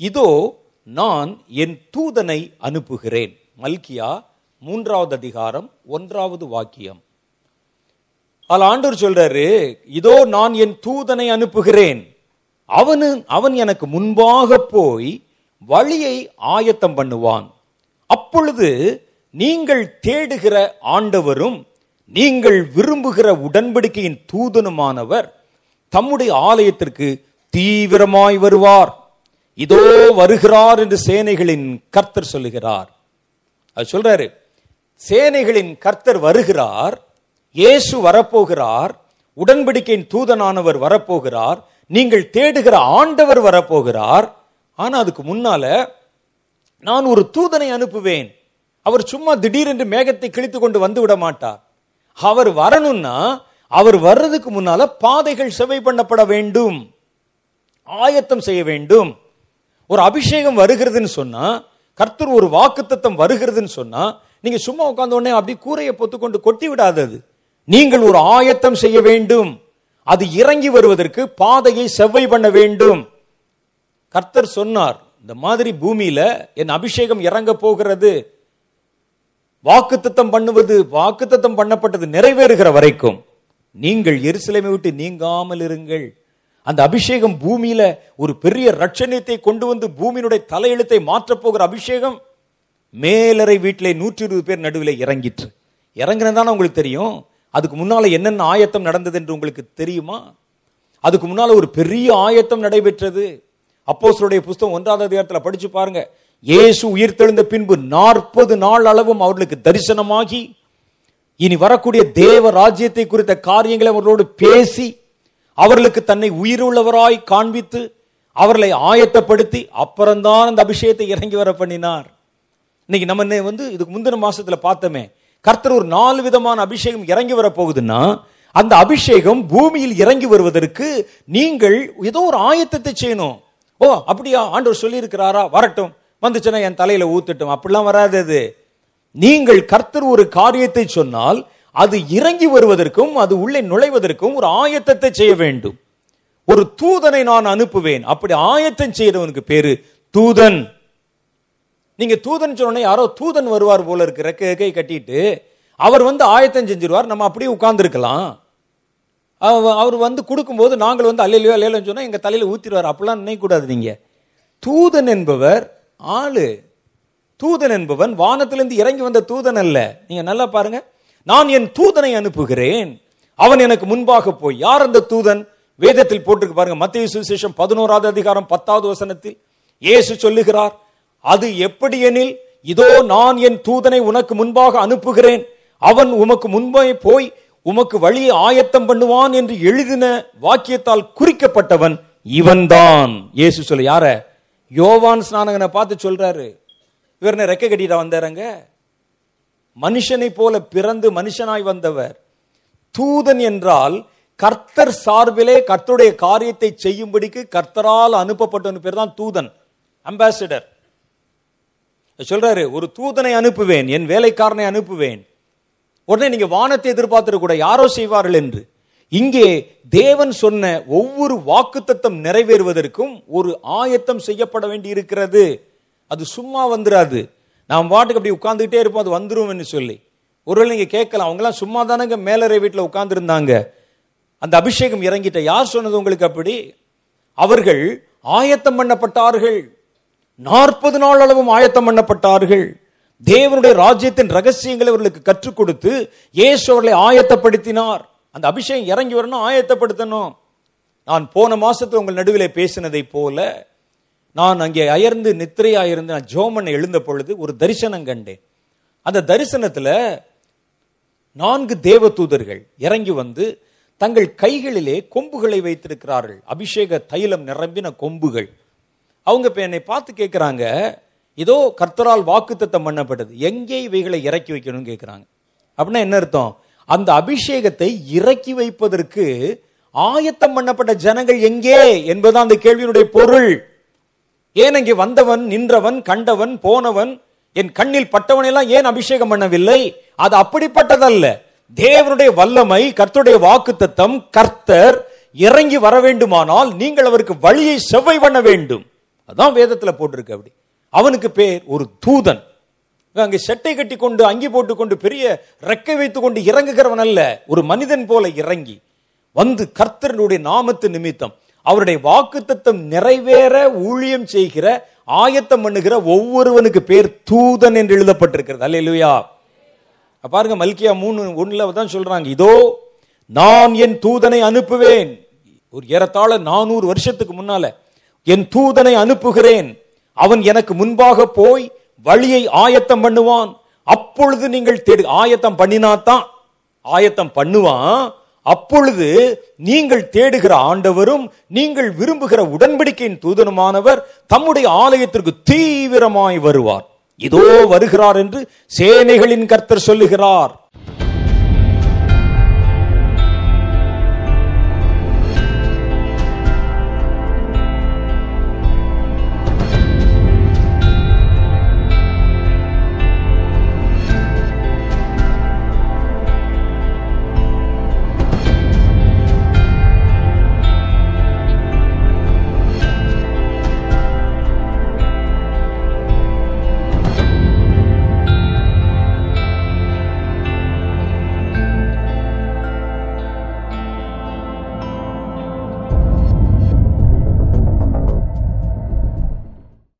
இதோ நான் என் தூதனை அனுப்புகிறேன். மல்கியா மூன்றாவது அதிகாரம் ஒன்றாவது வாக்கியம். அதில் ஆண்டவர் சொல்றாரு இதோ நான் என் தூதனை அனுப்புகிறேன். அவனு அவன் எனக்கு முன்பாக போய் வழியை ஆயத்தம் பண்ணுவான். அப்பொழுது நீங்கள் தேடுகிற ஆண்டவரும் நீங்கள் விரும்புகிற உடன்படிக்கையின் தூதனுமானவர் தம்முடைய ஆலயத்திற்கு தீவிரமாய் வருவார். இதோ வருகிறார் என்று சேனைகளின் கர்த்தர் சொல்லுகிறார். அது சொல்றாரு சேனைகளின் கர்த்தர் வருகிறார் இயேசு வரப்போகிறார் உடன்படிக்கையின் தூதனானவர் வரப்போகிறார் நீங்கள் தேடுகிற ஆண்டவர் வரப்போகிறார் ஆனா அதுக்கு முன்னால நான் ஒரு தூதனை அனுப்புவேன். அவர் சும்மா திடீரென்று மேகத்தை கிழித்து கொண்டு வந்து விட மாட்டார். அவர் வரணும்னா அவர் வர்றதுக்கு முன்னால பாதைகள் செவை பண்ணப்பட வேண்டும். ஆயத்தம் செய்ய வேண்டும். ஒரு அபிஷேகம் வருகிறதுன்னு சொன்னா கர்த்தர் ஒரு வாக்குத்தத்தம் வருகிறதுன்னு சொன்னா நீங்க சும்மா உட்கார்ந்த உடனே அப்படி கூரையை பொத்துக்கொண்டு கொட்டி விடாதது நீங்கள் ஒரு ஆயத்தம் செய்ய வேண்டும். அது இறங்கி வருவதற்கு பாதையை செவ்வை பண்ண வேண்டும். கர்த்தர் சொன்னார் இந்த மாதிரி பூமியில என் அபிஷேகம் இறங்க போகிறது. வாக்குத்தத்தம் பண்ணுவது வாக்குத்தத்தம் பண்ணப்பட்டது நிறைவேறுகிற வரைக்கும் நீங்கள் எருசலேமை விட்டு நீங்காமல் இருங்கள். அந்த அபிஷேகம் பூமியில ஒரு பெரிய ரட்சணியத்தை கொண்டு வந்து பூமியினுடைய தலையெழுத்தை மாற்றப் போகிற அபிஷேகம் மேலறை வீட்டிலே நூற்றி இருபது பேர் நடுவில் இறங்கிற்று. இறங்கினதானே உங்களுக்கு தெரியும்? அதுக்கு முன்னால என்னென்ன ஆயத்தம் நடந்தது என்று உங்களுக்கு தெரியுமா? அதுக்கு முன்னால ஒரு பெரிய ஆயத்தம் நடைபெற்றது. அப்போஸ்தலருடைய புஸ்தகம் ஒன்றாவது அதிகாரத்தில் படிச்சு பாருங்க. இயேசு உயிர்த்தெழுந்த பின்பு நாற்பது நாள் அளவும் அவர்களுக்கு தரிசனமாகி இனி வரக்கூடிய தேவ ராஜ்யத்தை குறித்த காரியங்களை அவர்களோடு பேசி அவர்களுக்கு தன்னை உயிருள்ளவராய் காண்பித்து அவர்களை ஆயத்தப்படுத்தி அப்புறம்தான் அந்த அபிஷேகத்தை இறங்கி வர பண்ணினார். இன்னைக்கு நம்ம என்ன வந்து இதுக்கு முந்தின மாசத்துல பார்த்தோமே கர்த்தர் ஒரு நாலு விதமான அபிஷேகம் இறங்கி வர போகுதுன்னா அந்த அபிஷேகம் பூமியில் இறங்கி வருவதற்கு நீங்கள் ஏதோ ஒரு ஆயத்தத்தை செய்யணும். ஓ அப்படியா ஆண்டவர் சொல்லியிருக்கிறாரா? வரட்டும். வந்துச்சுன்னா என் தலையில ஊத்துட்டும். அப்படிலாம் வராது அது. நீங்கள் கர்த்தர் ஒரு காரியத்தை சொன்னால் அது இறங்கி வருவதற்கும் அது உள்ளே நுழைவதற்கும் ஒரு ஆயத்தத்தை செய்ய வேண்டும். ஒரு தூதனை நான் அனுப்புவேன். அப்படி ஆயத்தம் செய்யறவனுக்கு பேரு தூதன். நீங்க தூதன் சொன்ன யாரோ தூதன் வருவார் போல இருக்கு ரெக்கை ரெக்கை கட்டிட்டு அவர் வந்து ஆயத்தம் செஞ்சிருவார் நம்ம அப்படியே உட்கார்ந்துருக்கலாம். அவர் வந்து கொடுக்கும்போது நாங்கள் வந்து அல்லையோ அல்லையோன்னு சொன்னா எங்க தலையில ஊத்திடுவார். அப்படிலாம் நினைக்கூடாது நீங்க. தூதன் என்பவர் ஆளு. தூதன் என்பவன் வானத்திலிருந்து இறங்கி வந்த தூதன் அல்ல. நீங்க நல்லா பாருங்க. நான் என் தூதனை அனுப்புகிறேன். அவன் எனக்கு முன்பாக போய் யார் அந்த தூதன்? வேதத்தில் போட்டிருக்கு பாருங்க மத்திய சுவிசேஷம் பதினோராவது அதிகாரம் பத்தாவது வசனத்தில் இயேசு சொல்லுகிறார் அது எப்படி எனில் இதோ நான் என் தூதனை உனக்கு முன்பாக அனுப்புகிறேன். அவன் உமக்கு முன்பே போய் உமக்கு வழியை ஆயத்தம் பண்ணுவான் என்று எழுதின வாக்கியத்தால் குறிக்கப்பட்டவன் இவன்தான். இயேசு சொல்ல யார? யோவான் ஸ்நானகனை பார்த்து சொல்றாரு. இவர் என்ன ரெக்க கட்டிட்டா வந்தாருங்க மனுஷனை போல பிறந்து மனுஷனாய் வந்தவர். தூதன் என்றால் கர்த்தர் சார்பிலே கர்த்தருடைய காரியத்தை செய்யும்படிக்கு கர்த்தரால் அனுப்பப்பட்டவன் பேர் தான் தூதன். அம்பாசிடர் சொல்றாரு ஒரு தூதனை அனுப்புவேன் என் வேலைக்காரனை அனுப்புவேன். உடனே நீங்க வானத்தை எதிர்பார்த்துட்டு கூட யாரோ செய்வார்கள் என்று. இங்கே தேவன் சொன்ன ஒவ்வொரு வாக்குத்தத்தம் நிறைவேறுவதற்கும் ஒரு ஆயத்தம் செய்யப்பட வேண்டி இருக்கிறது அது சும்மா வந்துடாது நாம் வாட்டுக்கு அப்படி உட்காந்துக்கிட்டே இருப்போம் அது வந்துரும் சொல்லி. ஒருவேளை நீங்கள் கேட்கலாம் அவங்களாம் சும்மா தானங்க மேலறை வீட்டில் உட்காந்துருந்தாங்க அந்த அபிஷேகம் இறங்கிட்ட யார் சொன்னது உங்களுக்கு அப்படி? அவர்கள் ஆயத்தம் பண்ணப்பட்டார்கள். நாற்பது நாள் அளவும் ஆயத்தம் பண்ணப்பட்டார்கள். தேவனுடைய ராஜ்யத்தின் ரகசியங்களை அவர்களுக்கு கற்றுக் கொடுத்து இயேசு அவர்களை ஆயத்தப்படுத்தினார். அந்த அபிஷேகம் இறங்கி வரணும் ஆயத்தப்படுத்தணும். நான் போன மாசத்துல உங்கள் நடுவில் பேசினதை போல நான் அங்கே அயர்ந்து நித்திரையாயிருந்து நான் ஜோமன் எழுந்த பொழுது ஒரு தரிசனம் கண்டேன். அந்த தரிசனத்தில் நான்கு தேவ தூதர்கள் இறங்கி வந்து தங்கள் கைகளிலே கொம்புகளை வைத்திருக்கிறார்கள். அபிஷேக தைலம் நிரம்பின கொம்புகள். அவங்க இப்போ என்னை பார்த்து கேட்குறாங்க இதோ கர்த்தரால் வாக்குத்தத்தம் பண்ணப்பட்டது. எங்கே இவைகளை இறக்கி வைக்கணும்னு கேட்குறாங்க அப்படின்னா என்ன அர்த்தம்? அந்த அபிஷேகத்தை இறக்கி வைப்பதற்கு ஆயத்தம் பண்ணப்பட்ட ஜனங்கள் எங்கே என்பதுதான் அந்த கேள்வியினுடைய பொருள். ஏன் இங்கே வந்தவன் நின்றவன் கண்டவன் போனவன்? என் கண்ணில் பட்டவனெல்லாம் ஏன் அபிஷேகம் பண்ணவில்லை? அது அப்படிப்பட்டதல்ல. தேவனுடைய வல்லமை கர்த்தருடைய வாக்குத்தத்தம் கர்த்தர் இறங்கி வர வேண்டுமானால் நீங்கள் அவருக்கு வழியை செவ்வை பண்ண வேண்டும். அதான் வேதத்தில் போட்டிருக்கு அப்படி. அவனுக்கு பேர் ஒரு தூதன். அங்கே செட்டை கட்டி கொண்டு அங்கி போட்டுக்கொண்டு பெரிய ரெக்கை வைத்துக் கொண்டு இறங்குகிறவன் அல்ல. ஒரு மனிதன் போல இறங்கி வந்து கர்த்தருடைய நாமத்து நிமித்தம் அவருடைய வாக்குத்தத்தம் நிறைவேற ஊழியம் செய்கிற ஆயத்தம் பண்ணுகிற ஒவ்வொருவனுக்கு பேர் தூதன் என்று எழுதப்பட்டிருக்கிறது. அல்ல இல்லையா பாருங்க மல்கியா மூணு ஒண்ணுல தான் சொல்றாங்க இதோ நான் என் தூதனை அனுப்புவேன். ஒரு ஏறத்தாழ நானூறு வருஷத்துக்கு முன்னால என் தூதனை அனுப்புகிறேன். அவன் எனக்கு முன்பாக போய் வழியை ஆயத்தம் பண்ணுவான். அப்பொழுது நீங்கள் தேடு ஆயத்தம் பண்ணினாத்தான் ஆயத்தம் பண்ணுவான். அப்பொழுது நீங்கள் தேடுகிற ஆண்டவரும் நீங்கள் விரும்புகிற உடன்படிக்கையின் தூதனுமானவர் தம்முடைய ஆலயத்திற்கு தீவிரமாய் வருவார். இதோ வருகிறார் என்று சேனைகளின் கர்த்தர் சொல்லுகிறார்.